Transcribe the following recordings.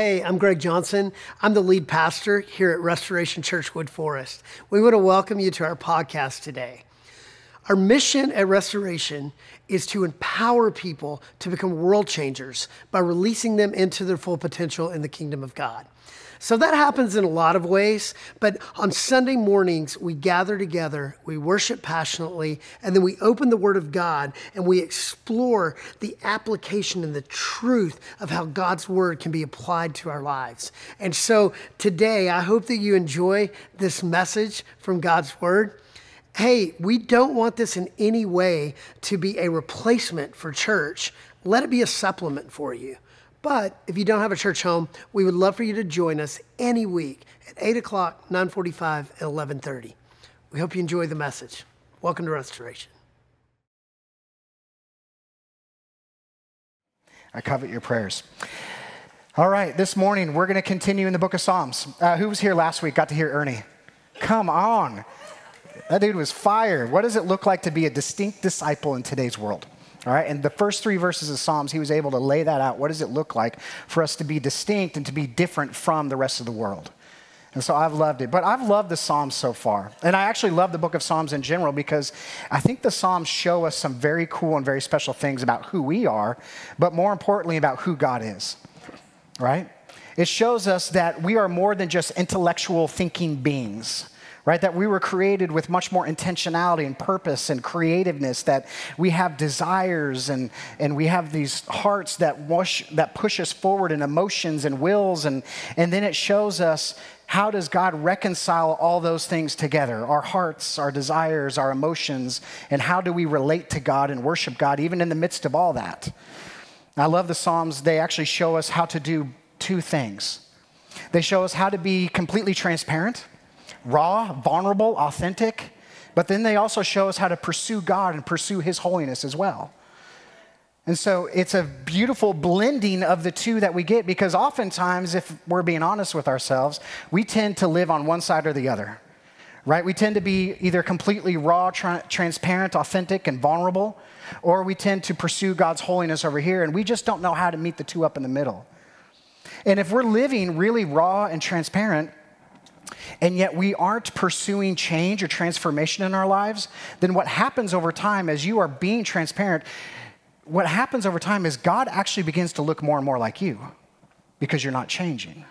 Hey, I'm Greg Johnson. I'm the lead pastor here at Restoration Church Wood Forest. We want to welcome you to our podcast today. Our mission at Restoration is to empower people to become world changers by releasing them into their full potential in the kingdom of God. So that happens in a lot of ways, but on Sunday mornings, we gather together, we worship passionately, and then we open the Word of God and we explore the application and the truth of how God's Word can be applied to our lives. And so today, I hope that you enjoy this message from God's Word hey, we don't want this in any way to be a replacement for church. Let it be a supplement for you. But if you don't have a church home, we would love for you to join us any week at 8 o'clock, 9.45, and 11.30. We hope you enjoy the message. Welcome to Restoration. I covet your prayers. All right, this morning we're going to continue in the book of Psalms. Uh, who was here last week? Got to hear Ernie. Come on. That dude was fire. What does it look like to be a distinct disciple in today's world? All right, and the first three verses of Psalms, he was able to lay that out. What does it look like for us to be distinct and to be different from the rest of the world? And so I've loved it. But I've loved the Psalms so far. And I actually love the book of Psalms in general because I think the Psalms show us some very cool and very special things about who we are, but more importantly, about who God is. Right? It shows us that we are more than just intellectual thinking beings right? That we were created with much more intentionality and purpose and creativeness, that we have desires and, and we have these hearts that, wash, that push us forward and emotions and wills. And, and then it shows us how does God reconcile all those things together? Our hearts, our desires, our emotions, and how do we relate to God and worship God even in the midst of all that? I love the Psalms. They actually show us how to do two things. They show us how to be completely transparent raw, vulnerable, authentic, but then they also show us how to pursue God and pursue His holiness as well. And so it's a beautiful blending of the two that we get because oftentimes, if we're being honest with ourselves, we tend to live on one side or the other, right? We tend to be either completely raw, tra- transparent, authentic, and vulnerable, or we tend to pursue God's holiness over here, and we just don't know how to meet the two up in the middle. And if we're living really raw and transparent, and yet we aren't pursuing change or transformation in our lives, then what happens over time as you are being transparent, what happens over time is God actually begins to look more and more like you because you're not changing.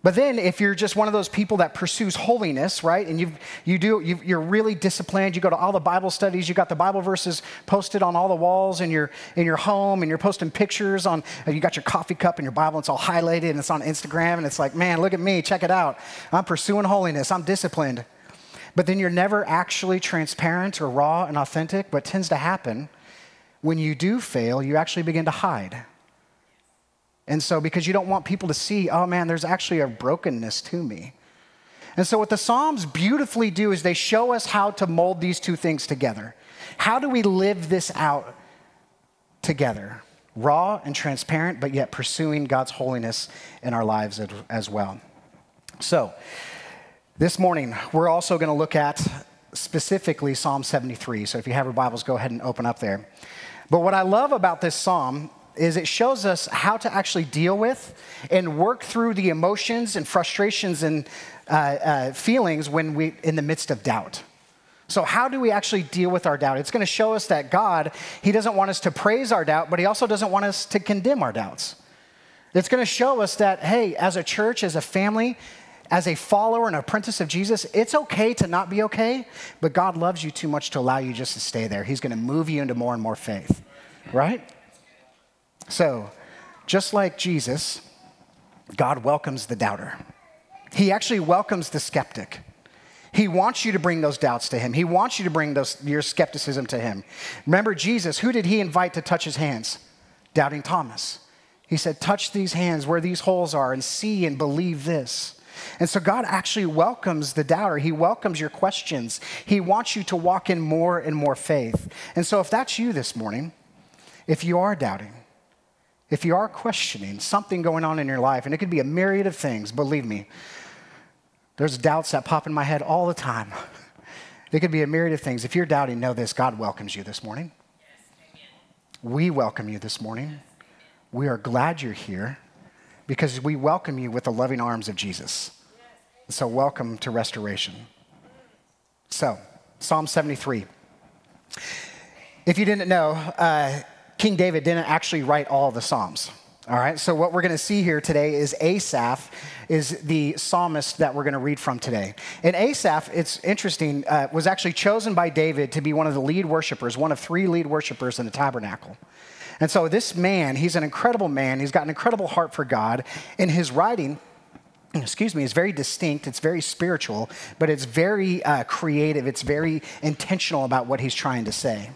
But then, if you're just one of those people that pursues holiness, right, and you you do you are really disciplined, you go to all the Bible studies, you got the Bible verses posted on all the walls in your in your home, and you're posting pictures on. You got your coffee cup and your Bible, and it's all highlighted, and it's on Instagram, and it's like, man, look at me, check it out. I'm pursuing holiness. I'm disciplined. But then you're never actually transparent or raw and authentic. What tends to happen when you do fail, you actually begin to hide. And so, because you don't want people to see, oh man, there's actually a brokenness to me. And so, what the Psalms beautifully do is they show us how to mold these two things together. How do we live this out together? Raw and transparent, but yet pursuing God's holiness in our lives as well. So, this morning, we're also going to look at specifically Psalm 73. So, if you have your Bibles, go ahead and open up there. But what I love about this psalm is it shows us how to actually deal with and work through the emotions and frustrations and uh, uh, feelings when we in the midst of doubt. So, how do we actually deal with our doubt? It's going to show us that God, He doesn't want us to praise our doubt, but He also doesn't want us to condemn our doubts. It's going to show us that, hey, as a church, as a family, as a follower and apprentice of Jesus, it's okay to not be okay, but God loves you too much to allow you just to stay there. He's going to move you into more and more faith, right? So, just like Jesus, God welcomes the doubter. He actually welcomes the skeptic. He wants you to bring those doubts to him. He wants you to bring those, your skepticism to him. Remember Jesus, who did he invite to touch his hands? Doubting Thomas. He said, Touch these hands where these holes are and see and believe this. And so God actually welcomes the doubter. He welcomes your questions. He wants you to walk in more and more faith. And so if that's you this morning, if you are doubting, if you are questioning something going on in your life, and it could be a myriad of things, believe me, there's doubts that pop in my head all the time. It could be a myriad of things. If you're doubting, know this God welcomes you this morning. Yes, we welcome you this morning. We are glad you're here because we welcome you with the loving arms of Jesus. So, welcome to restoration. So, Psalm 73. If you didn't know, uh, King David didn't actually write all the Psalms. All right, so what we're going to see here today is Asaph is the psalmist that we're going to read from today. And Asaph, it's interesting, uh, was actually chosen by David to be one of the lead worshipers, one of three lead worshipers in the tabernacle. And so this man, he's an incredible man. He's got an incredible heart for God. In his writing, excuse me, is very distinct. It's very spiritual, but it's very uh, creative. It's very intentional about what he's trying to say.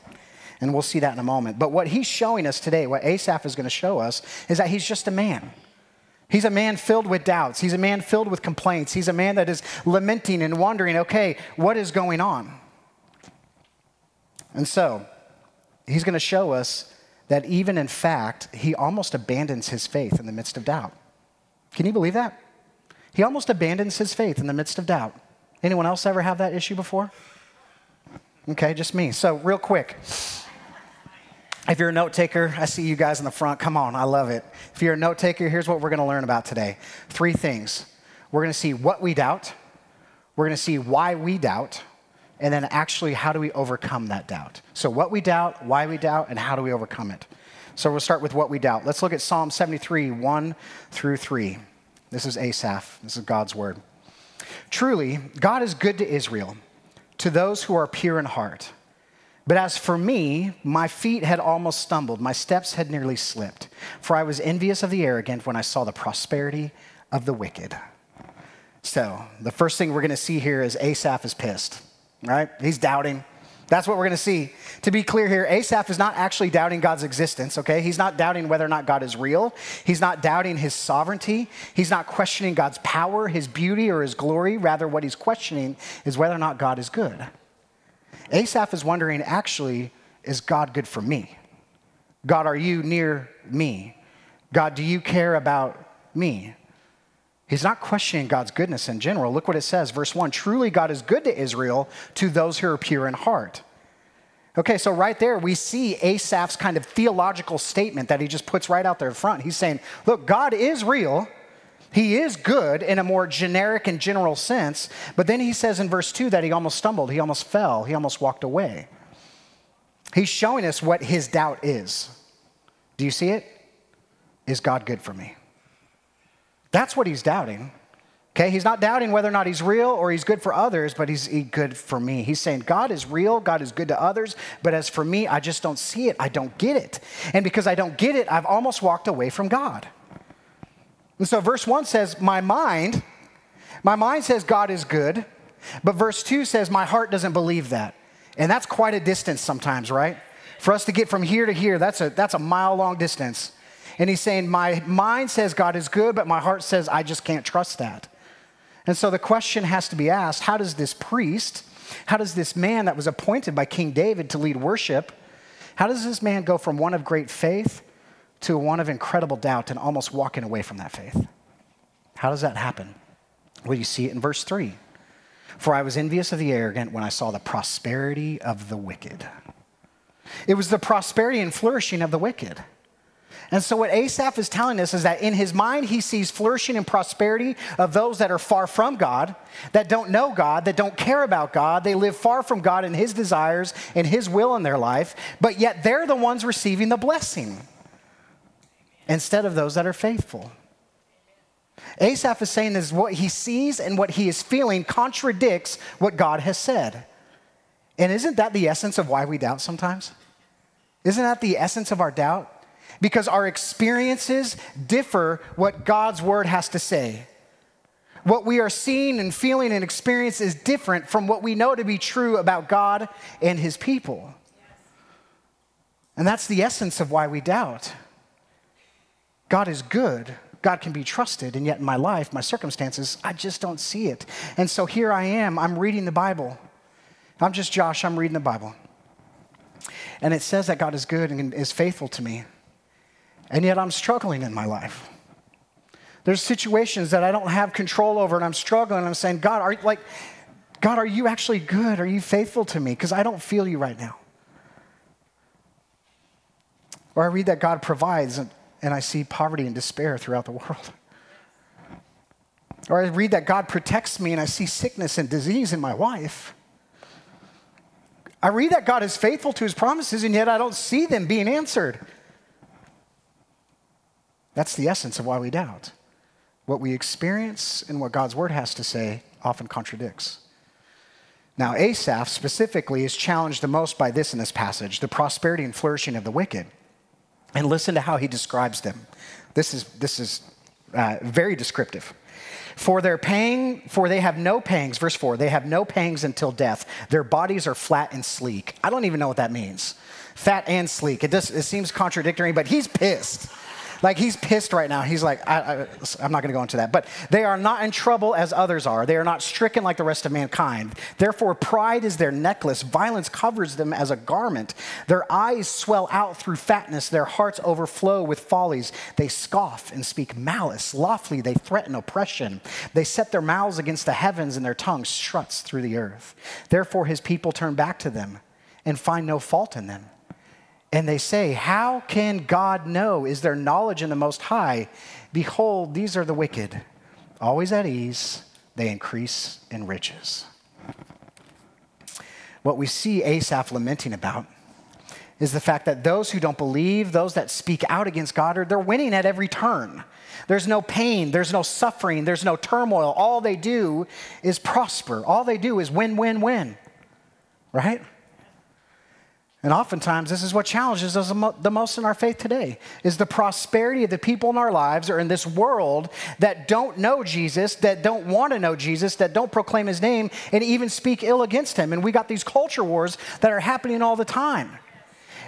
And we'll see that in a moment. But what he's showing us today, what Asaph is going to show us, is that he's just a man. He's a man filled with doubts. He's a man filled with complaints. He's a man that is lamenting and wondering, okay, what is going on? And so, he's going to show us that even in fact, he almost abandons his faith in the midst of doubt. Can you believe that? He almost abandons his faith in the midst of doubt. Anyone else ever have that issue before? Okay, just me. So, real quick. If you're a note taker, I see you guys in the front. Come on, I love it. If you're a note taker, here's what we're going to learn about today three things. We're going to see what we doubt, we're going to see why we doubt, and then actually how do we overcome that doubt. So, what we doubt, why we doubt, and how do we overcome it. So, we'll start with what we doubt. Let's look at Psalm 73, 1 through 3. This is Asaph, this is God's word. Truly, God is good to Israel, to those who are pure in heart. But as for me, my feet had almost stumbled, my steps had nearly slipped, for I was envious of the arrogant when I saw the prosperity of the wicked. So, the first thing we're going to see here is Asaph is pissed, right? He's doubting. That's what we're going to see. To be clear here, Asaph is not actually doubting God's existence, okay? He's not doubting whether or not God is real. He's not doubting his sovereignty. He's not questioning God's power, his beauty, or his glory. Rather, what he's questioning is whether or not God is good. Asaph is wondering actually, is God good for me? God, are you near me? God, do you care about me? He's not questioning God's goodness in general. Look what it says, verse 1 Truly, God is good to Israel, to those who are pure in heart. Okay, so right there we see Asaph's kind of theological statement that he just puts right out there in front. He's saying, Look, God is real. He is good in a more generic and general sense, but then he says in verse 2 that he almost stumbled, he almost fell, he almost walked away. He's showing us what his doubt is. Do you see it? Is God good for me? That's what he's doubting. Okay, he's not doubting whether or not he's real or he's good for others, but he's good for me. He's saying, God is real, God is good to others, but as for me, I just don't see it. I don't get it. And because I don't get it, I've almost walked away from God. And so verse 1 says, My mind, my mind says God is good, but verse 2 says, My heart doesn't believe that. And that's quite a distance sometimes, right? For us to get from here to here, that's a, that's a mile long distance. And he's saying, My mind says God is good, but my heart says I just can't trust that. And so the question has to be asked how does this priest, how does this man that was appointed by King David to lead worship, how does this man go from one of great faith to one of incredible doubt and almost walking away from that faith. How does that happen? Well, you see it in verse 3. For I was envious of the arrogant when I saw the prosperity of the wicked. It was the prosperity and flourishing of the wicked. And so, what Asaph is telling us is that in his mind, he sees flourishing and prosperity of those that are far from God, that don't know God, that don't care about God. They live far from God and his desires and his will in their life, but yet they're the ones receiving the blessing instead of those that are faithful. Asaph is saying is what he sees and what he is feeling contradicts what God has said. And isn't that the essence of why we doubt sometimes? Isn't that the essence of our doubt? Because our experiences differ what God's word has to say. What we are seeing and feeling and experience is different from what we know to be true about God and his people. And that's the essence of why we doubt. God is good. God can be trusted. And yet, in my life, my circumstances, I just don't see it. And so here I am. I'm reading the Bible. I'm just Josh. I'm reading the Bible. And it says that God is good and is faithful to me. And yet, I'm struggling in my life. There's situations that I don't have control over, and I'm struggling. I'm saying, God, are like, God, are you actually good? Are you faithful to me? Because I don't feel you right now. Or I read that God provides, and and I see poverty and despair throughout the world. Or I read that God protects me and I see sickness and disease in my wife. I read that God is faithful to his promises and yet I don't see them being answered. That's the essence of why we doubt. What we experience and what God's word has to say often contradicts. Now, Asaph specifically is challenged the most by this in this passage the prosperity and flourishing of the wicked. And listen to how he describes them. This is, this is uh, very descriptive. For their paying, for they have no pangs, verse 4, they have no pangs until death. Their bodies are flat and sleek. I don't even know what that means. Fat and sleek. It, just, it seems contradictory, but he's pissed. Like he's pissed right now. He's like, I, am not going to go into that. But they are not in trouble as others are. They are not stricken like the rest of mankind. Therefore, pride is their necklace. Violence covers them as a garment. Their eyes swell out through fatness. Their hearts overflow with follies. They scoff and speak malice. Lawfully, they threaten oppression. They set their mouths against the heavens, and their tongue struts through the earth. Therefore, his people turn back to them and find no fault in them. And they say, How can God know? Is there knowledge in the Most High? Behold, these are the wicked, always at ease, they increase in riches. What we see Asaph lamenting about is the fact that those who don't believe, those that speak out against God, are they're winning at every turn. There's no pain, there's no suffering, there's no turmoil. All they do is prosper. All they do is win, win, win. Right? And oftentimes, this is what challenges us the most in our faith today is the prosperity of the people in our lives or in this world that don't know Jesus, that don't want to know Jesus, that don't proclaim his name, and even speak ill against him. And we got these culture wars that are happening all the time.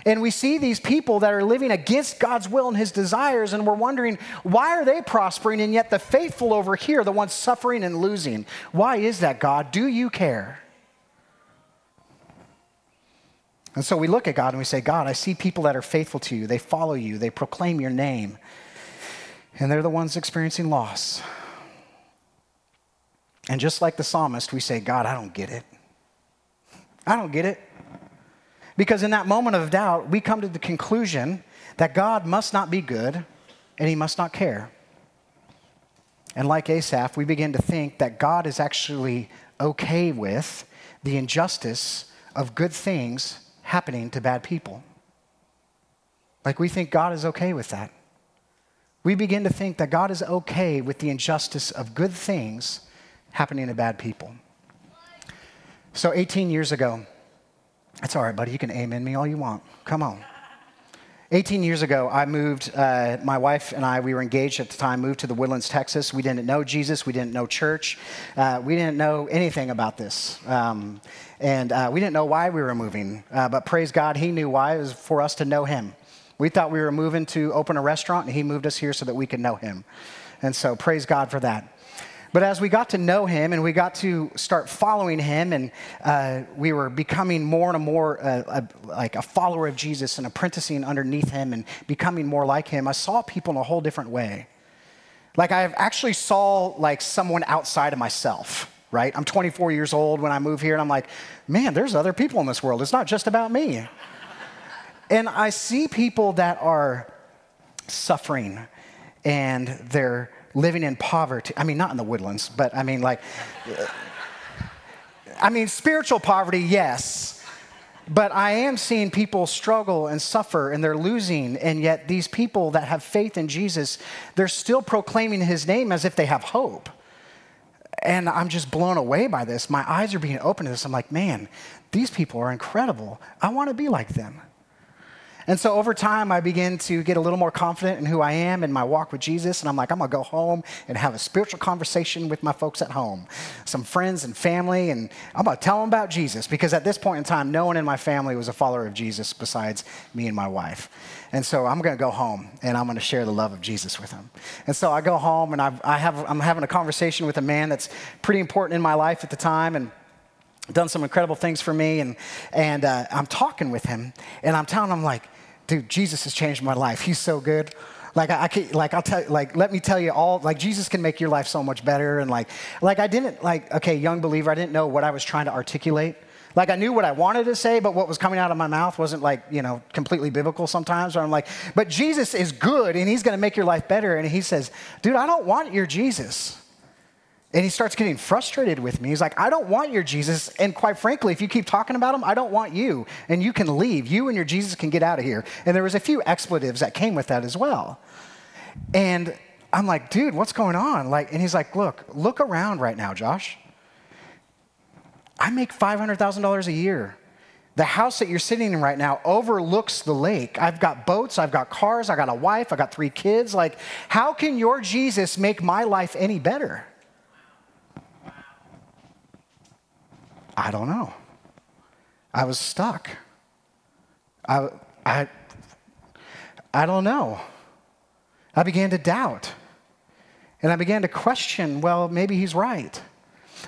And we see these people that are living against God's will and his desires, and we're wondering, why are they prospering, and yet the faithful over here, the ones suffering and losing? Why is that, God? Do you care? And so we look at God and we say, God, I see people that are faithful to you. They follow you, they proclaim your name, and they're the ones experiencing loss. And just like the psalmist, we say, God, I don't get it. I don't get it. Because in that moment of doubt, we come to the conclusion that God must not be good and he must not care. And like Asaph, we begin to think that God is actually okay with the injustice of good things happening to bad people. Like we think God is okay with that. We begin to think that God is okay with the injustice of good things happening to bad people. So 18 years ago, that's all right, buddy. You can amen me all you want. Come on. 18 years ago, I moved, uh, my wife and I, we were engaged at the time, moved to the Woodlands, Texas. We didn't know Jesus, we didn't know church, uh, we didn't know anything about this. Um, and uh, we didn't know why we were moving, uh, but praise God, He knew why. It was for us to know Him. We thought we were moving to open a restaurant, and He moved us here so that we could know Him. And so praise God for that. But as we got to know him and we got to start following him, and uh, we were becoming more and more uh, a, like a follower of Jesus and apprenticing underneath him and becoming more like him, I saw people in a whole different way. Like I actually saw like someone outside of myself. Right? I'm 24 years old when I move here, and I'm like, man, there's other people in this world. It's not just about me. and I see people that are suffering and they're living in poverty. I mean, not in the woodlands, but I mean, like, I mean, spiritual poverty, yes. But I am seeing people struggle and suffer and they're losing. And yet, these people that have faith in Jesus, they're still proclaiming his name as if they have hope. And I'm just blown away by this. My eyes are being opened to this. I'm like, man, these people are incredible. I want to be like them. And so over time, I began to get a little more confident in who I am and my walk with Jesus. And I'm like, I'm going to go home and have a spiritual conversation with my folks at home, some friends and family. And I'm going to tell them about Jesus because at this point in time, no one in my family was a follower of Jesus besides me and my wife. And so I'm going to go home and I'm going to share the love of Jesus with them. And so I go home and I've, I have, I'm having a conversation with a man that's pretty important in my life at the time. And done some incredible things for me and, and uh, i'm talking with him and i'm telling him like dude, Jesus has changed my life. He's so good. Like I, I can, like I'll tell, like let me tell you all. Like Jesus can make your life so much better. And like, like I didn't like, okay, young believer, I didn't know what I was trying to articulate. Like I knew what I wanted to say, but what was coming out of my mouth wasn't like, you know, completely biblical sometimes. Where I'm like, but Jesus is good and he's going to make your life better. And he says, dude, I don't want your Jesus. And he starts getting frustrated with me. He's like, I don't want your Jesus. And quite frankly, if you keep talking about him, I don't want you. And you can leave. You and your Jesus can get out of here. And there was a few expletives that came with that as well. And I'm like, dude, what's going on? Like, and he's like, look, look around right now, Josh. I make $500,000 a year. The house that you're sitting in right now overlooks the lake. I've got boats, I've got cars, I got a wife, I got three kids. Like, how can your Jesus make my life any better? I don't know. I was stuck. I, I, I don't know. I began to doubt. And I began to question well, maybe he's right.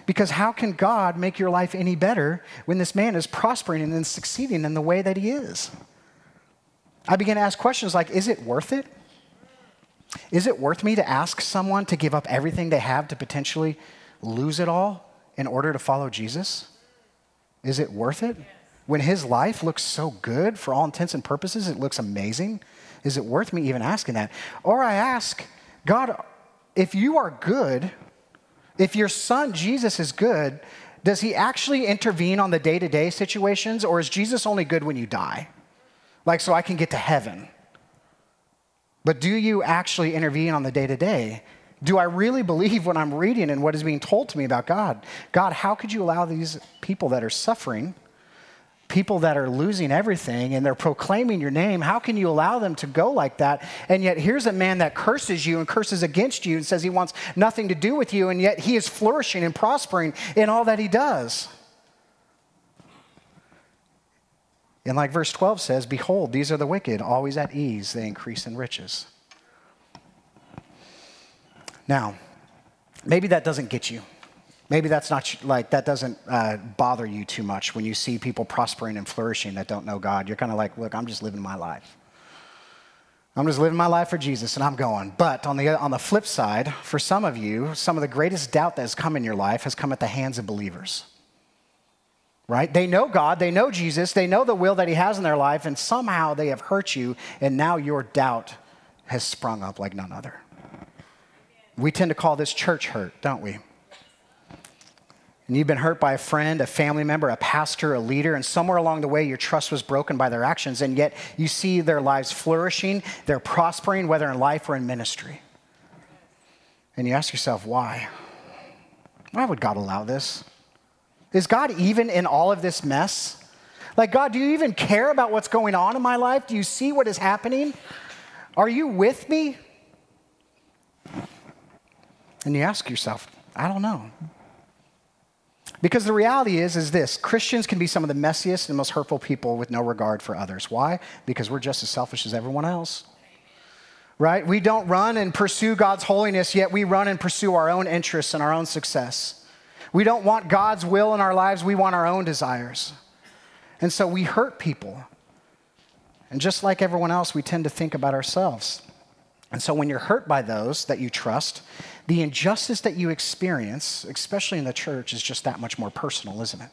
Because how can God make your life any better when this man is prospering and succeeding in the way that he is? I began to ask questions like Is it worth it? Is it worth me to ask someone to give up everything they have to potentially lose it all in order to follow Jesus? Is it worth it? When his life looks so good for all intents and purposes, it looks amazing. Is it worth me even asking that? Or I ask, God, if you are good, if your son Jesus is good, does he actually intervene on the day to day situations, or is Jesus only good when you die? Like, so I can get to heaven. But do you actually intervene on the day to day? Do I really believe what I'm reading and what is being told to me about God? God, how could you allow these people that are suffering, people that are losing everything, and they're proclaiming your name, how can you allow them to go like that? And yet, here's a man that curses you and curses against you and says he wants nothing to do with you, and yet he is flourishing and prospering in all that he does. And like verse 12 says, Behold, these are the wicked, always at ease, they increase in riches. Now, maybe that doesn't get you. Maybe that's not like, that doesn't uh, bother you too much when you see people prospering and flourishing that don't know God. You're kind of like, look, I'm just living my life. I'm just living my life for Jesus and I'm going. But on the, on the flip side, for some of you, some of the greatest doubt that has come in your life has come at the hands of believers. Right? They know God, they know Jesus, they know the will that He has in their life, and somehow they have hurt you, and now your doubt has sprung up like none other. We tend to call this church hurt, don't we? And you've been hurt by a friend, a family member, a pastor, a leader, and somewhere along the way your trust was broken by their actions, and yet you see their lives flourishing, they're prospering, whether in life or in ministry. And you ask yourself, why? Why would God allow this? Is God even in all of this mess? Like, God, do you even care about what's going on in my life? Do you see what is happening? Are you with me? And you ask yourself, I don't know. Because the reality is, is this Christians can be some of the messiest and most hurtful people with no regard for others. Why? Because we're just as selfish as everyone else. Right? We don't run and pursue God's holiness, yet we run and pursue our own interests and our own success. We don't want God's will in our lives, we want our own desires. And so we hurt people. And just like everyone else, we tend to think about ourselves. And so when you're hurt by those that you trust, the injustice that you experience, especially in the church, is just that much more personal, isn't it?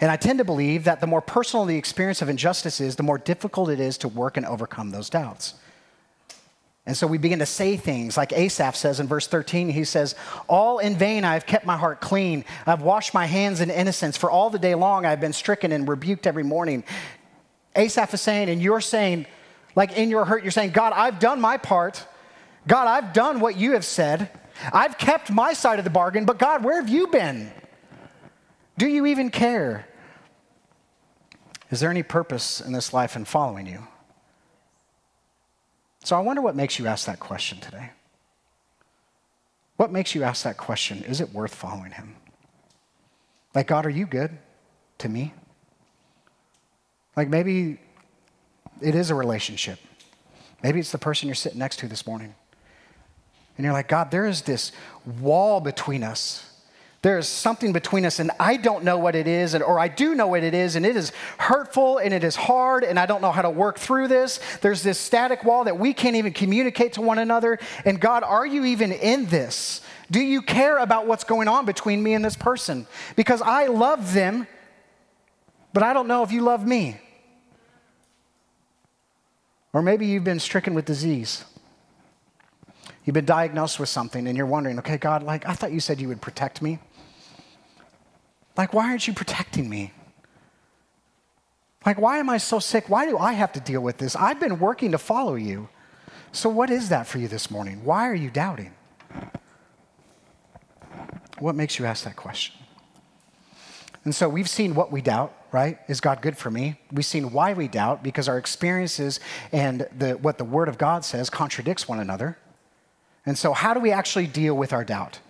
And I tend to believe that the more personal the experience of injustice is, the more difficult it is to work and overcome those doubts. And so we begin to say things like Asaph says in verse 13. He says, All in vain I have kept my heart clean. I've washed my hands in innocence. For all the day long I've been stricken and rebuked every morning. Asaph is saying, and you're saying, like in your hurt, you're saying, God, I've done my part. God, I've done what you have said. I've kept my side of the bargain, but God, where have you been? Do you even care? Is there any purpose in this life in following you? So I wonder what makes you ask that question today. What makes you ask that question? Is it worth following him? Like, God, are you good to me? Like, maybe it is a relationship. Maybe it's the person you're sitting next to this morning. And you're like, God, there is this wall between us. There is something between us, and I don't know what it is, or I do know what it is, and it is hurtful and it is hard, and I don't know how to work through this. There's this static wall that we can't even communicate to one another. And God, are you even in this? Do you care about what's going on between me and this person? Because I love them, but I don't know if you love me. Or maybe you've been stricken with disease. You've been diagnosed with something and you're wondering, okay, God, like, I thought you said you would protect me. Like, why aren't you protecting me? Like, why am I so sick? Why do I have to deal with this? I've been working to follow you. So, what is that for you this morning? Why are you doubting? What makes you ask that question? And so, we've seen what we doubt, right? Is God good for me? We've seen why we doubt because our experiences and the, what the Word of God says contradicts one another. And so, how do we actually deal with our doubt?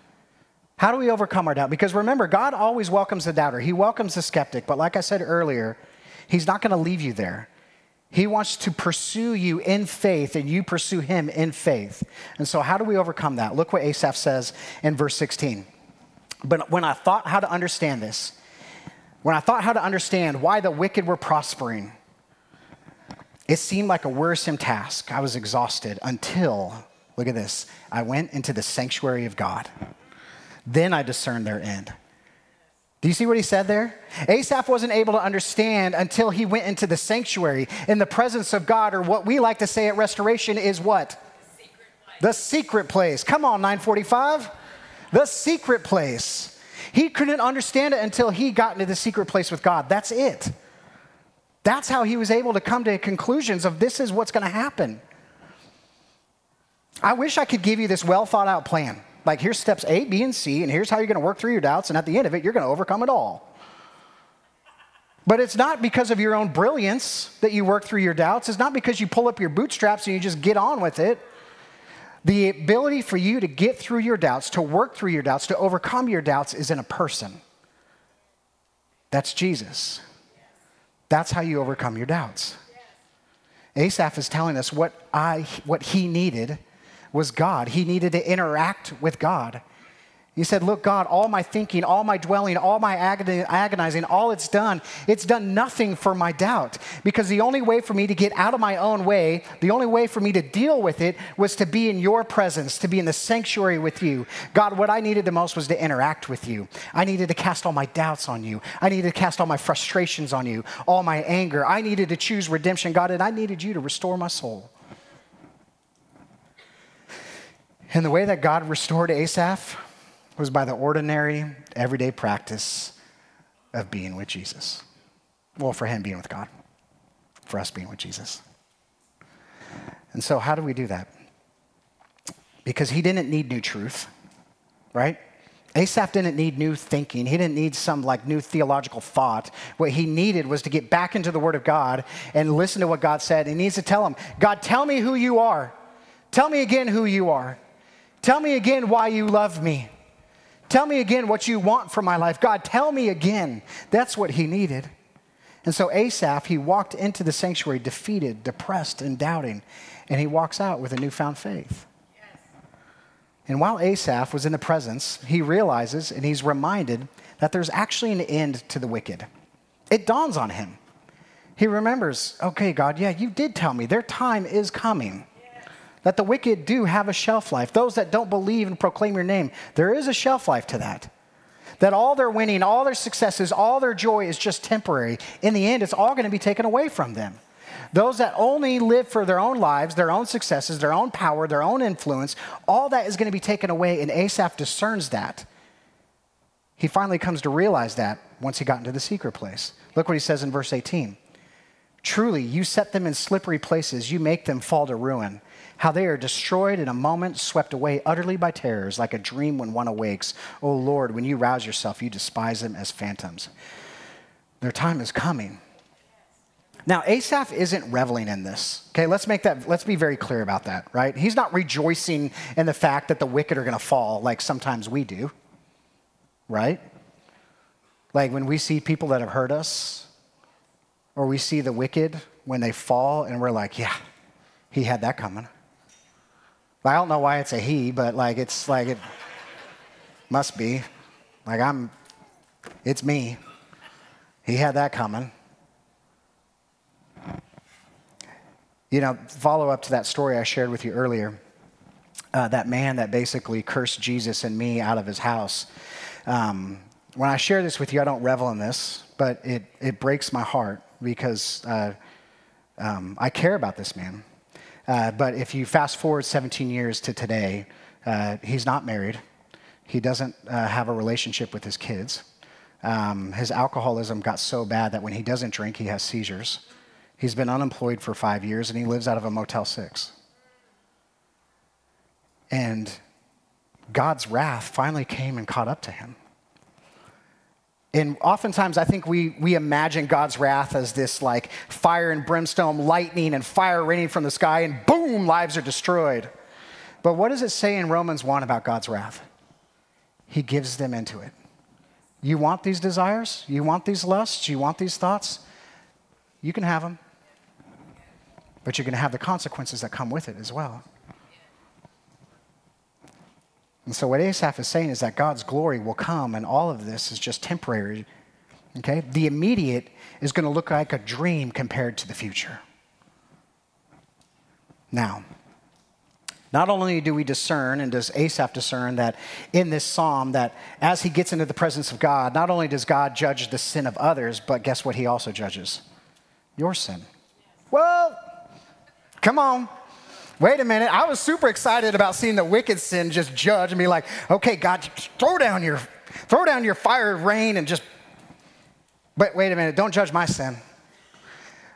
How do we overcome our doubt? Because remember, God always welcomes the doubter, He welcomes the skeptic. But like I said earlier, He's not going to leave you there. He wants to pursue you in faith and you pursue him in faith. And so, how do we overcome that? Look what Asaph says in verse 16. But when I thought how to understand this, when I thought how to understand why the wicked were prospering, it seemed like a wearisome task. I was exhausted until, look at this, I went into the sanctuary of God. Then I discerned their end. Do you see what he said there? Asaph wasn't able to understand until he went into the sanctuary in the presence of God, or what we like to say at restoration is what? The secret place. The secret place. Come on, 945. The secret place. He couldn't understand it until he got into the secret place with God. That's it. That's how he was able to come to conclusions of this is what's going to happen. I wish I could give you this well thought out plan. Like, here's steps A, B, and C, and here's how you're going to work through your doubts, and at the end of it, you're going to overcome it all. But it's not because of your own brilliance that you work through your doubts. It's not because you pull up your bootstraps and you just get on with it. The ability for you to get through your doubts, to work through your doubts, to overcome your doubts is in a person. That's Jesus. That's how you overcome your doubts. Asaph is telling us what, I, what he needed was God. He needed to interact with God. He said, Look, God, all my thinking, all my dwelling, all my agonizing, all it's done, it's done nothing for my doubt. Because the only way for me to get out of my own way, the only way for me to deal with it was to be in your presence, to be in the sanctuary with you. God, what I needed the most was to interact with you. I needed to cast all my doubts on you. I needed to cast all my frustrations on you, all my anger. I needed to choose redemption, God, and I needed you to restore my soul. And the way that God restored Asaph was by the ordinary, everyday practice of being with Jesus. Well, for him being with God, for us being with Jesus. And so, how do we do that? Because he didn't need new truth, right? Asaph didn't need new thinking. He didn't need some like new theological thought. What he needed was to get back into the Word of God and listen to what God said. He needs to tell him, God, tell me who you are. Tell me again who you are. Tell me again why you love me. Tell me again what you want for my life. God, tell me again. That's what he needed. And so Asaph, he walked into the sanctuary defeated, depressed, and doubting, and he walks out with a newfound faith. Yes. And while Asaph was in the presence, he realizes and he's reminded that there's actually an end to the wicked. It dawns on him. He remembers, okay, God, yeah, you did tell me their time is coming that the wicked do have a shelf life. Those that don't believe and proclaim your name, there is a shelf life to that. That all their winning, all their successes, all their joy is just temporary. In the end, it's all going to be taken away from them. Those that only live for their own lives, their own successes, their own power, their own influence, all that is going to be taken away, and Asaph discerns that. He finally comes to realize that once he got into the secret place. Look what he says in verse 18. Truly, you set them in slippery places, you make them fall to ruin how they are destroyed in a moment, swept away utterly by terrors, like a dream when one awakes. O oh Lord, when you rouse yourself, you despise them as phantoms. Their time is coming. Now, Asaph isn't reveling in this. Okay, let's make that, let's be very clear about that, right? He's not rejoicing in the fact that the wicked are going to fall like sometimes we do, right? Like when we see people that have hurt us, or we see the wicked when they fall, and we're like, yeah, he had that coming. I don't know why it's a he, but like it's like it must be. Like I'm, it's me. He had that coming. You know, follow up to that story I shared with you earlier. Uh, that man that basically cursed Jesus and me out of his house. Um, when I share this with you, I don't revel in this, but it, it breaks my heart because uh, um, I care about this man. Uh, but if you fast forward 17 years to today, uh, he's not married. He doesn't uh, have a relationship with his kids. Um, his alcoholism got so bad that when he doesn't drink, he has seizures. He's been unemployed for five years and he lives out of a Motel 6. And God's wrath finally came and caught up to him. And oftentimes, I think we, we imagine God's wrath as this like fire and brimstone, lightning and fire raining from the sky, and boom, lives are destroyed. But what does it say in Romans 1 about God's wrath? He gives them into it. You want these desires? You want these lusts? You want these thoughts? You can have them. But you're going to have the consequences that come with it as well. And so, what Asaph is saying is that God's glory will come, and all of this is just temporary. Okay? The immediate is going to look like a dream compared to the future. Now, not only do we discern, and does Asaph discern that in this psalm, that as he gets into the presence of God, not only does God judge the sin of others, but guess what he also judges? Your sin. Well, come on. Wait a minute. I was super excited about seeing the wicked sin just judge and be like, okay, God, throw down your throw down your fire rain and just but wait a minute, don't judge my sin.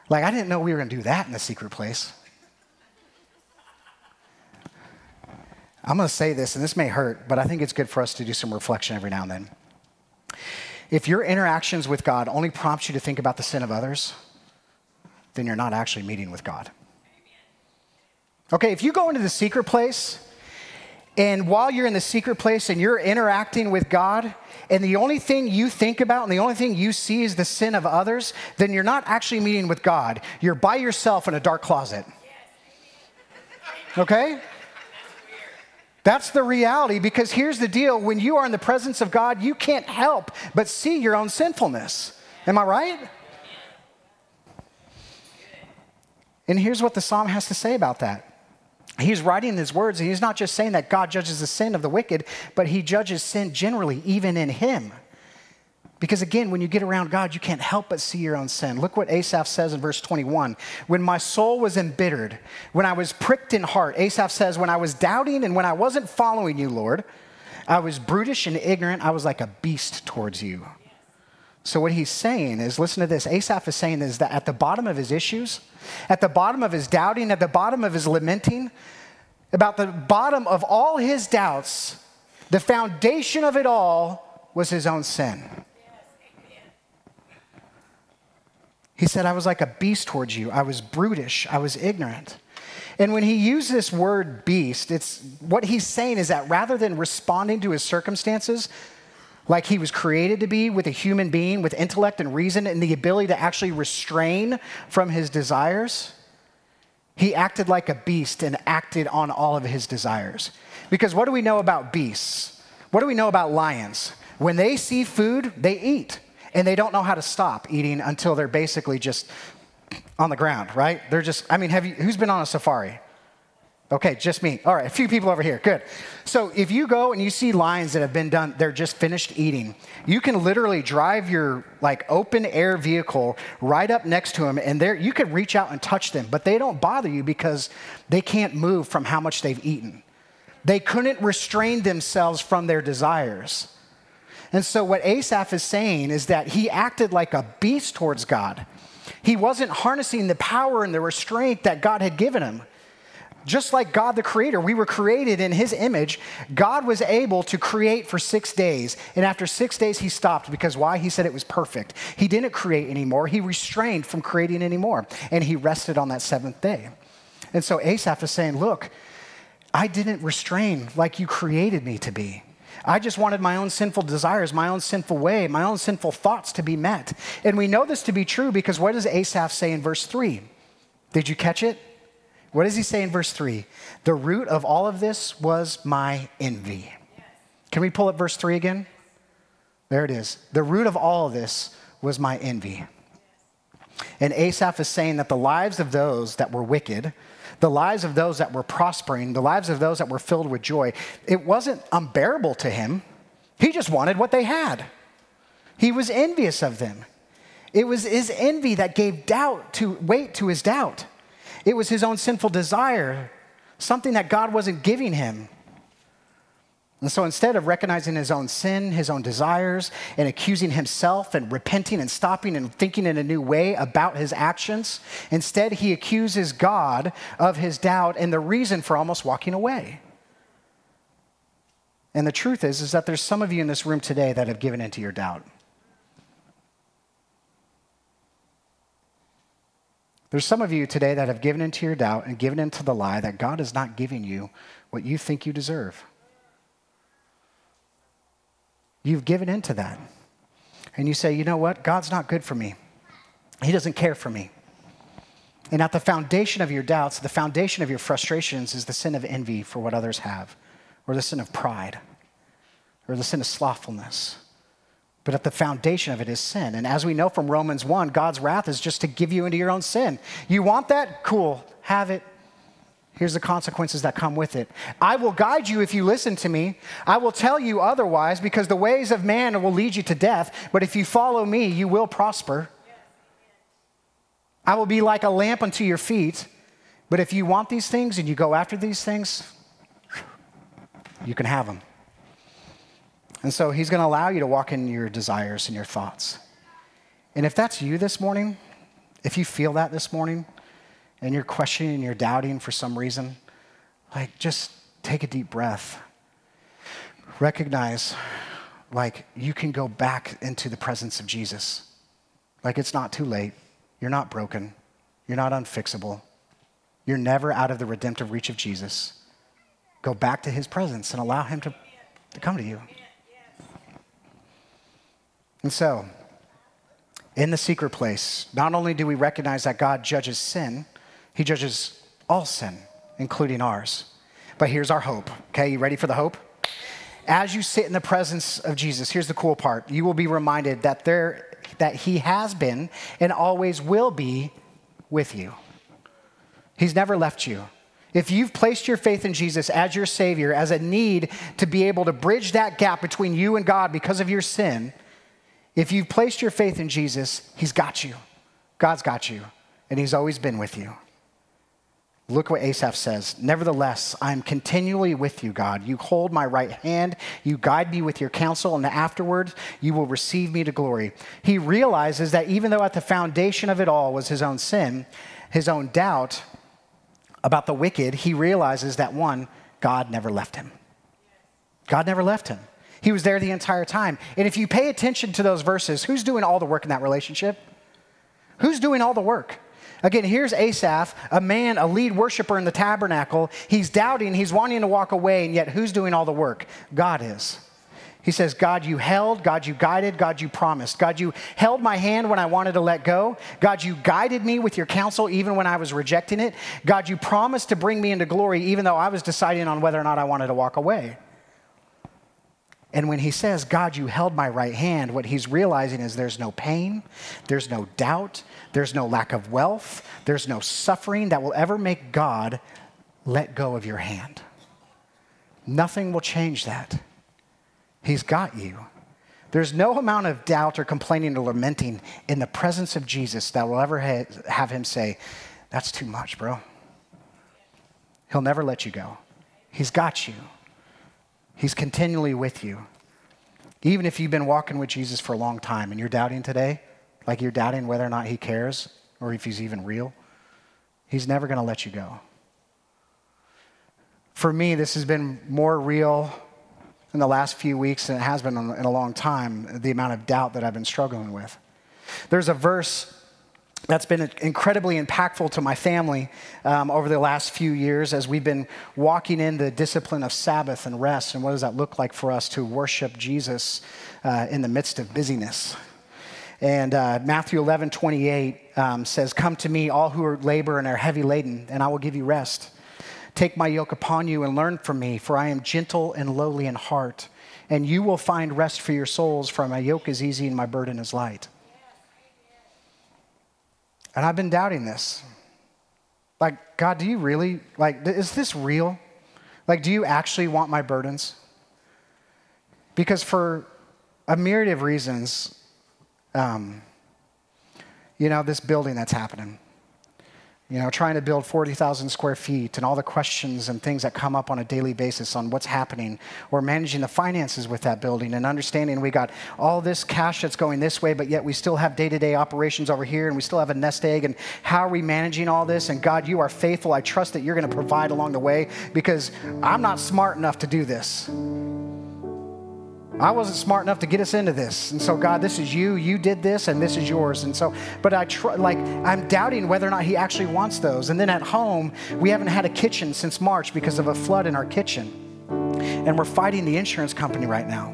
Like I didn't know we were gonna do that in the secret place. I'm gonna say this, and this may hurt, but I think it's good for us to do some reflection every now and then. If your interactions with God only prompt you to think about the sin of others, then you're not actually meeting with God. Okay, if you go into the secret place, and while you're in the secret place and you're interacting with God, and the only thing you think about and the only thing you see is the sin of others, then you're not actually meeting with God. You're by yourself in a dark closet. Okay? That's the reality because here's the deal when you are in the presence of God, you can't help but see your own sinfulness. Am I right? And here's what the psalm has to say about that he's writing his words, and he's not just saying that God judges the sin of the wicked, but he judges sin generally, even in him. Because again, when you get around God, you can't help but see your own sin. Look what Asaph says in verse 21. When my soul was embittered, when I was pricked in heart, Asaph says, when I was doubting and when I wasn't following you, Lord, I was brutish and ignorant. I was like a beast towards you. So, what he's saying is listen to this. Asaph is saying is that at the bottom of his issues, at the bottom of his doubting, at the bottom of his lamenting, about the bottom of all his doubts, the foundation of it all was his own sin. He said, I was like a beast towards you. I was brutish. I was ignorant. And when he used this word beast, it's what he's saying is that rather than responding to his circumstances like he was created to be with a human being with intellect and reason and the ability to actually restrain from his desires, he acted like a beast and acted on all of his desires. Because what do we know about beasts? What do we know about lions? When they see food, they eat and they don't know how to stop eating until they're basically just on the ground, right? They're just, I mean, have you, who's been on a safari? Okay, just me. All right, a few people over here. Good. So if you go and you see lions that have been done, they're just finished eating, you can literally drive your like open air vehicle right up next to them and there you can reach out and touch them, but they don't bother you because they can't move from how much they've eaten. They couldn't restrain themselves from their desires. And so, what Asaph is saying is that he acted like a beast towards God. He wasn't harnessing the power and the restraint that God had given him. Just like God the Creator, we were created in His image. God was able to create for six days. And after six days, He stopped because why? He said it was perfect. He didn't create anymore. He restrained from creating anymore. And He rested on that seventh day. And so Asaph is saying, Look, I didn't restrain like you created me to be. I just wanted my own sinful desires, my own sinful way, my own sinful thoughts to be met. And we know this to be true because what does Asaph say in verse 3? Did you catch it? What does he say in verse 3? The root of all of this was my envy. Can we pull up verse 3 again? There it is. The root of all of this was my envy. And Asaph is saying that the lives of those that were wicked, the lives of those that were prospering, the lives of those that were filled with joy, it wasn't unbearable to him. He just wanted what they had. He was envious of them. It was his envy that gave doubt to weight to his doubt. It was his own sinful desire, something that God wasn't giving him. And so instead of recognizing his own sin, his own desires, and accusing himself and repenting and stopping and thinking in a new way about his actions, instead he accuses God of his doubt and the reason for almost walking away. And the truth is is that there's some of you in this room today that have given into your doubt. There's some of you today that have given into your doubt and given into the lie that God is not giving you what you think you deserve. You've given into that. And you say, you know what? God's not good for me. He doesn't care for me. And at the foundation of your doubts, the foundation of your frustrations is the sin of envy for what others have, or the sin of pride, or the sin of slothfulness. But at the foundation of it is sin. And as we know from Romans 1, God's wrath is just to give you into your own sin. You want that? Cool, have it. Here's the consequences that come with it. I will guide you if you listen to me. I will tell you otherwise because the ways of man will lead you to death, but if you follow me, you will prosper. I will be like a lamp unto your feet, but if you want these things and you go after these things, you can have them. And so he's going to allow you to walk in your desires and your thoughts. And if that's you this morning, if you feel that this morning, and you're questioning and you're doubting for some reason, like just take a deep breath. Recognize, like, you can go back into the presence of Jesus. Like, it's not too late. You're not broken. You're not unfixable. You're never out of the redemptive reach of Jesus. Go back to his presence and allow him to, to come to you. And so, in the secret place, not only do we recognize that God judges sin, he judges all sin, including ours. But here's our hope. Okay, you ready for the hope? As you sit in the presence of Jesus, here's the cool part. You will be reminded that there that he has been and always will be with you. He's never left you. If you've placed your faith in Jesus as your Savior, as a need to be able to bridge that gap between you and God because of your sin, if you've placed your faith in Jesus, He's got you. God's got you, and He's always been with you. Look what Asaph says. Nevertheless, I am continually with you, God. You hold my right hand. You guide me with your counsel, and afterwards you will receive me to glory. He realizes that even though at the foundation of it all was his own sin, his own doubt about the wicked, he realizes that one, God never left him. God never left him. He was there the entire time. And if you pay attention to those verses, who's doing all the work in that relationship? Who's doing all the work? Again, here's Asaph, a man, a lead worshiper in the tabernacle. He's doubting, he's wanting to walk away, and yet who's doing all the work? God is. He says, God, you held, God, you guided, God, you promised. God, you held my hand when I wanted to let go. God, you guided me with your counsel even when I was rejecting it. God, you promised to bring me into glory even though I was deciding on whether or not I wanted to walk away. And when he says, God, you held my right hand, what he's realizing is there's no pain, there's no doubt, there's no lack of wealth, there's no suffering that will ever make God let go of your hand. Nothing will change that. He's got you. There's no amount of doubt or complaining or lamenting in the presence of Jesus that will ever ha- have him say, That's too much, bro. He'll never let you go. He's got you. He's continually with you. Even if you've been walking with Jesus for a long time and you're doubting today, like you're doubting whether or not he cares or if he's even real, he's never going to let you go. For me, this has been more real in the last few weeks than it has been in a long time, the amount of doubt that I've been struggling with. There's a verse that's been incredibly impactful to my family um, over the last few years as we've been walking in the discipline of Sabbath and rest. And what does that look like for us to worship Jesus uh, in the midst of busyness? And uh, Matthew 11, 28 um, says, Come to me, all who are labor and are heavy laden, and I will give you rest. Take my yoke upon you and learn from me, for I am gentle and lowly in heart, and you will find rest for your souls, for my yoke is easy and my burden is light. And I've been doubting this. Like, God, do you really, like, is this real? Like, do you actually want my burdens? Because for a myriad of reasons, um, you know, this building that's happening, you know, trying to build 40,000 square feet and all the questions and things that come up on a daily basis on what's happening, or managing the finances with that building and understanding we got all this cash that's going this way, but yet we still have day to day operations over here and we still have a nest egg. And how are we managing all this? And God, you are faithful. I trust that you're going to provide along the way because I'm not smart enough to do this. I wasn't smart enough to get us into this. And so, God, this is you. You did this, and this is yours. And so, but I try, like, I'm doubting whether or not He actually wants those. And then at home, we haven't had a kitchen since March because of a flood in our kitchen. And we're fighting the insurance company right now.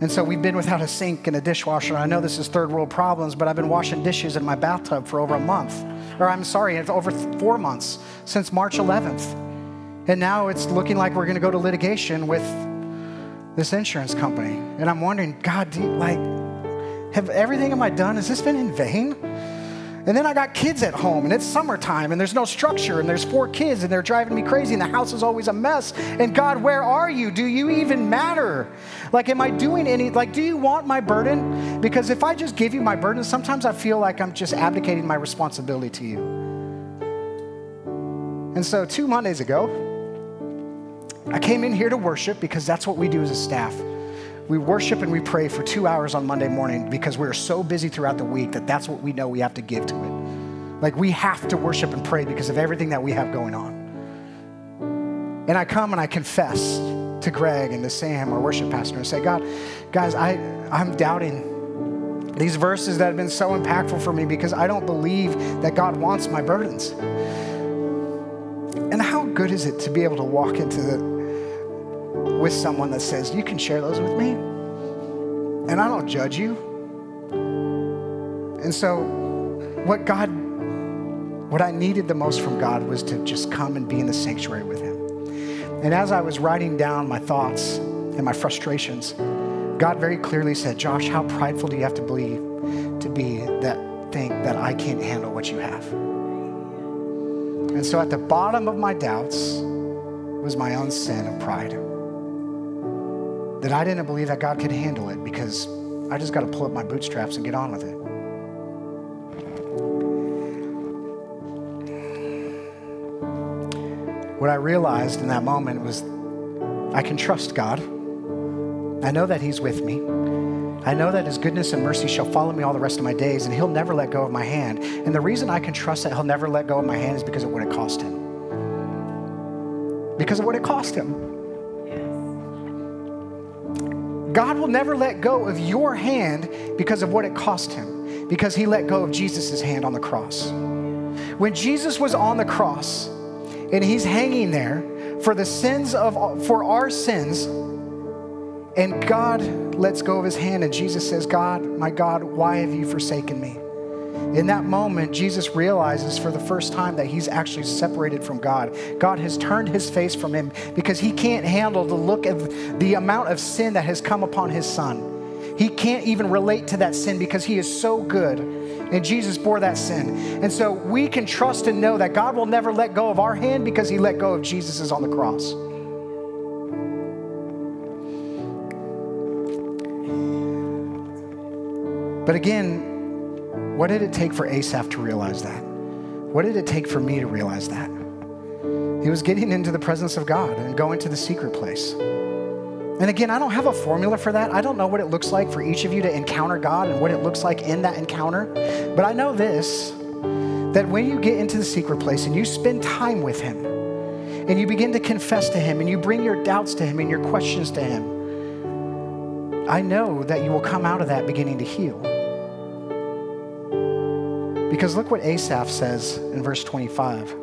And so we've been without a sink and a dishwasher. I know this is third world problems, but I've been washing dishes in my bathtub for over a month. Or I'm sorry, it's over four months since March 11th. And now it's looking like we're going to go to litigation with this insurance company. And I'm wondering, God, you, like, have everything am I done, has this been in vain? And then I got kids at home, and it's summertime, and there's no structure, and there's four kids, and they're driving me crazy, and the house is always a mess. And God, where are you? Do you even matter? Like, am I doing any, like, do you want my burden? Because if I just give you my burden, sometimes I feel like I'm just abdicating my responsibility to you. And so, two Mondays ago, I came in here to worship because that's what we do as a staff. We worship and we pray for two hours on Monday morning because we're so busy throughout the week that that's what we know we have to give to it. Like we have to worship and pray because of everything that we have going on. And I come and I confess to Greg and to Sam, our worship pastor, and say, God, guys, I, I'm doubting these verses that have been so impactful for me because I don't believe that God wants my burdens. And how good is it to be able to walk into the, with someone that says, You can share those with me, and I don't judge you. And so, what God, what I needed the most from God was to just come and be in the sanctuary with Him. And as I was writing down my thoughts and my frustrations, God very clearly said, Josh, how prideful do you have to believe to be that think that I can't handle what you have? And so at the bottom of my doubts was my own sin of pride that I didn't believe that God could handle it because I just got to pull up my bootstraps and get on with it. What I realized in that moment was I can trust God. I know that He's with me. I know that His goodness and mercy shall follow me all the rest of my days, and He'll never let go of my hand. And the reason I can trust that He'll never let go of my hand is because of what it cost Him. Because of what it cost Him. God will never let go of your hand because of what it cost him, because he let go of Jesus' hand on the cross. When Jesus was on the cross and he's hanging there for the sins of for our sins, and God lets go of his hand, and Jesus says, God, my God, why have you forsaken me? In that moment, Jesus realizes for the first time that he's actually separated from God. God has turned his face from him because he can't handle the look of the amount of sin that has come upon his son. He can't even relate to that sin because he is so good. And Jesus bore that sin. And so we can trust and know that God will never let go of our hand because he let go of Jesus' on the cross. But again, what did it take for Asaph to realize that? What did it take for me to realize that? He was getting into the presence of God and going to the secret place. And again, I don't have a formula for that. I don't know what it looks like for each of you to encounter God and what it looks like in that encounter. But I know this that when you get into the secret place and you spend time with Him and you begin to confess to Him and you bring your doubts to Him and your questions to Him, I know that you will come out of that beginning to heal. Because look what Asaph says in verse 25.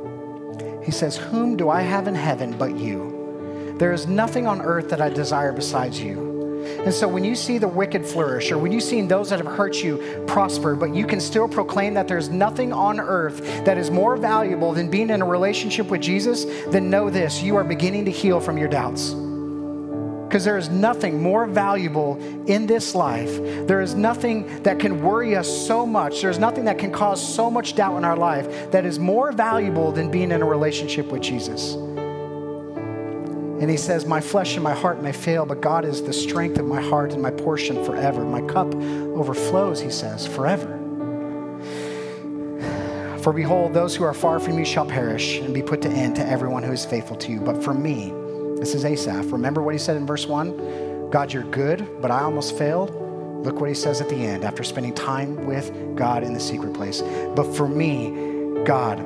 He says, Whom do I have in heaven but you? There is nothing on earth that I desire besides you. And so when you see the wicked flourish, or when you see those that have hurt you prosper, but you can still proclaim that there's nothing on earth that is more valuable than being in a relationship with Jesus, then know this you are beginning to heal from your doubts. Because there is nothing more valuable in this life. There is nothing that can worry us so much. There's nothing that can cause so much doubt in our life that is more valuable than being in a relationship with Jesus. And he says, My flesh and my heart may fail, but God is the strength of my heart and my portion forever. My cup overflows, he says, forever. For behold, those who are far from you shall perish and be put to end to everyone who is faithful to you. But for me, this is Asaph. Remember what he said in verse 1? God, you're good, but I almost failed. Look what he says at the end after spending time with God in the secret place. But for me, God,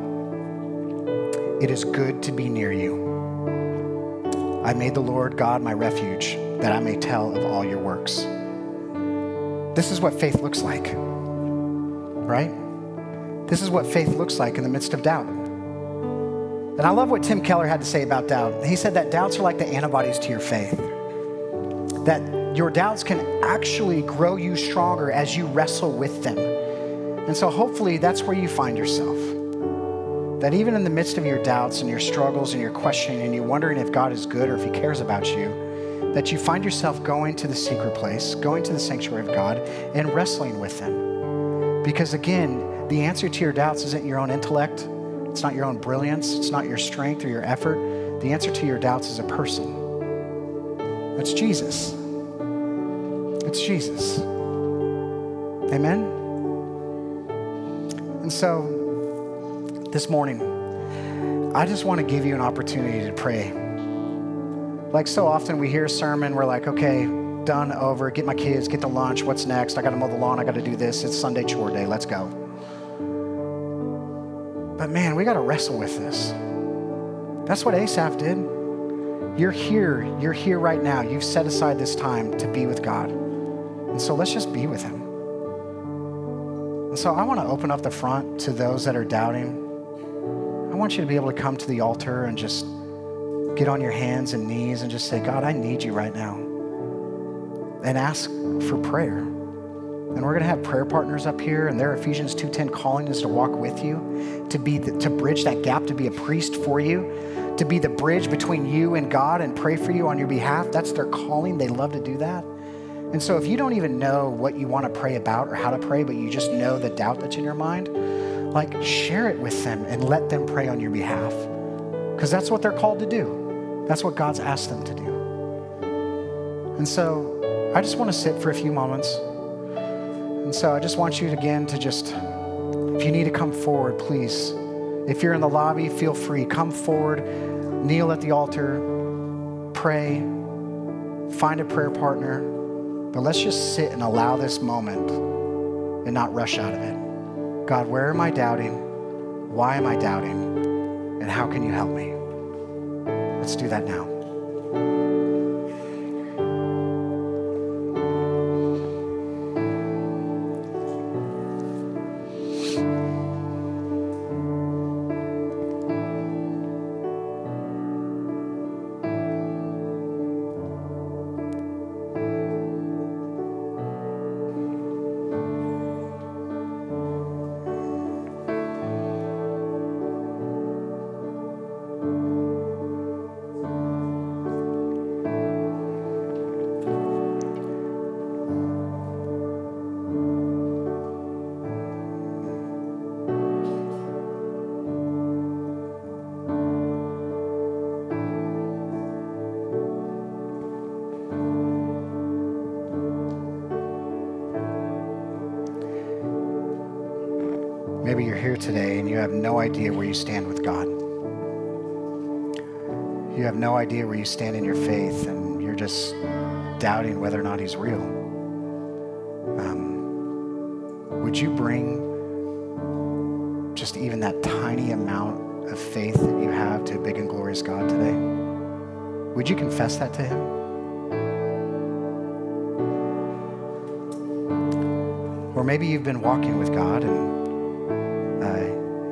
it is good to be near you. I made the Lord God my refuge, that I may tell of all your works. This is what faith looks like, right? This is what faith looks like in the midst of doubt. And I love what Tim Keller had to say about doubt. He said that doubts are like the antibodies to your faith. That your doubts can actually grow you stronger as you wrestle with them. And so hopefully that's where you find yourself. That even in the midst of your doubts and your struggles and your questioning and you wondering if God is good or if he cares about you, that you find yourself going to the secret place, going to the sanctuary of God and wrestling with him. Because again, the answer to your doubts isn't your own intellect, it's not your own brilliance, it's not your strength or your effort. The answer to your doubts is a person. It's Jesus. It's Jesus. Amen? And so, this morning, I just want to give you an opportunity to pray. Like so often, we hear a sermon, we're like, okay, done, over, get my kids, get to lunch, what's next? I got to mow the lawn, I got to do this. It's Sunday chore day, let's go. But man, we got to wrestle with this. That's what Asaph did. You're here, you're here right now. You've set aside this time to be with God. And so let's just be with Him. And so I want to open up the front to those that are doubting. I want you to be able to come to the altar and just get on your hands and knees and just say, God, I need you right now. And ask for prayer. And we're going to have prayer partners up here, and their Ephesians 2:10 calling is to walk with you, to be the, to bridge that gap, to be a priest for you, to be the bridge between you and God and pray for you on your behalf. That's their calling. They love to do that. And so if you don't even know what you want to pray about or how to pray, but you just know the doubt that's in your mind, like share it with them and let them pray on your behalf. Because that's what they're called to do. That's what God's asked them to do. And so I just want to sit for a few moments. And so I just want you again to just, if you need to come forward, please. If you're in the lobby, feel free. Come forward, kneel at the altar, pray, find a prayer partner. But let's just sit and allow this moment and not rush out of it. God, where am I doubting? Why am I doubting? And how can you help me? Let's do that now. Here today and you have no idea where you stand with God. You have no idea where you stand in your faith and you're just doubting whether or not He's real. Um, would you bring just even that tiny amount of faith that you have to a big and glorious God today? Would you confess that to Him? Or maybe you've been walking with God and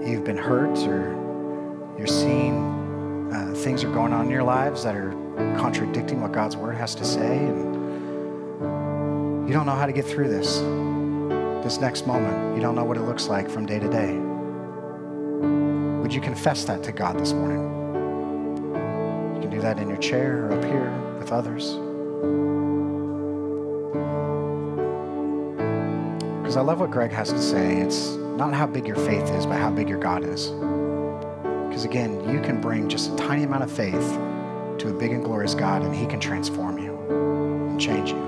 you've been hurt or you're seeing uh, things are going on in your lives that are contradicting what God's word has to say, and you don't know how to get through this, this next moment. You don't know what it looks like from day to day. Would you confess that to God this morning? You can do that in your chair or up here with others. Because I love what Greg has to say. It's not how big your faith is, but how big your God is. Because again, you can bring just a tiny amount of faith to a big and glorious God, and He can transform you and change you.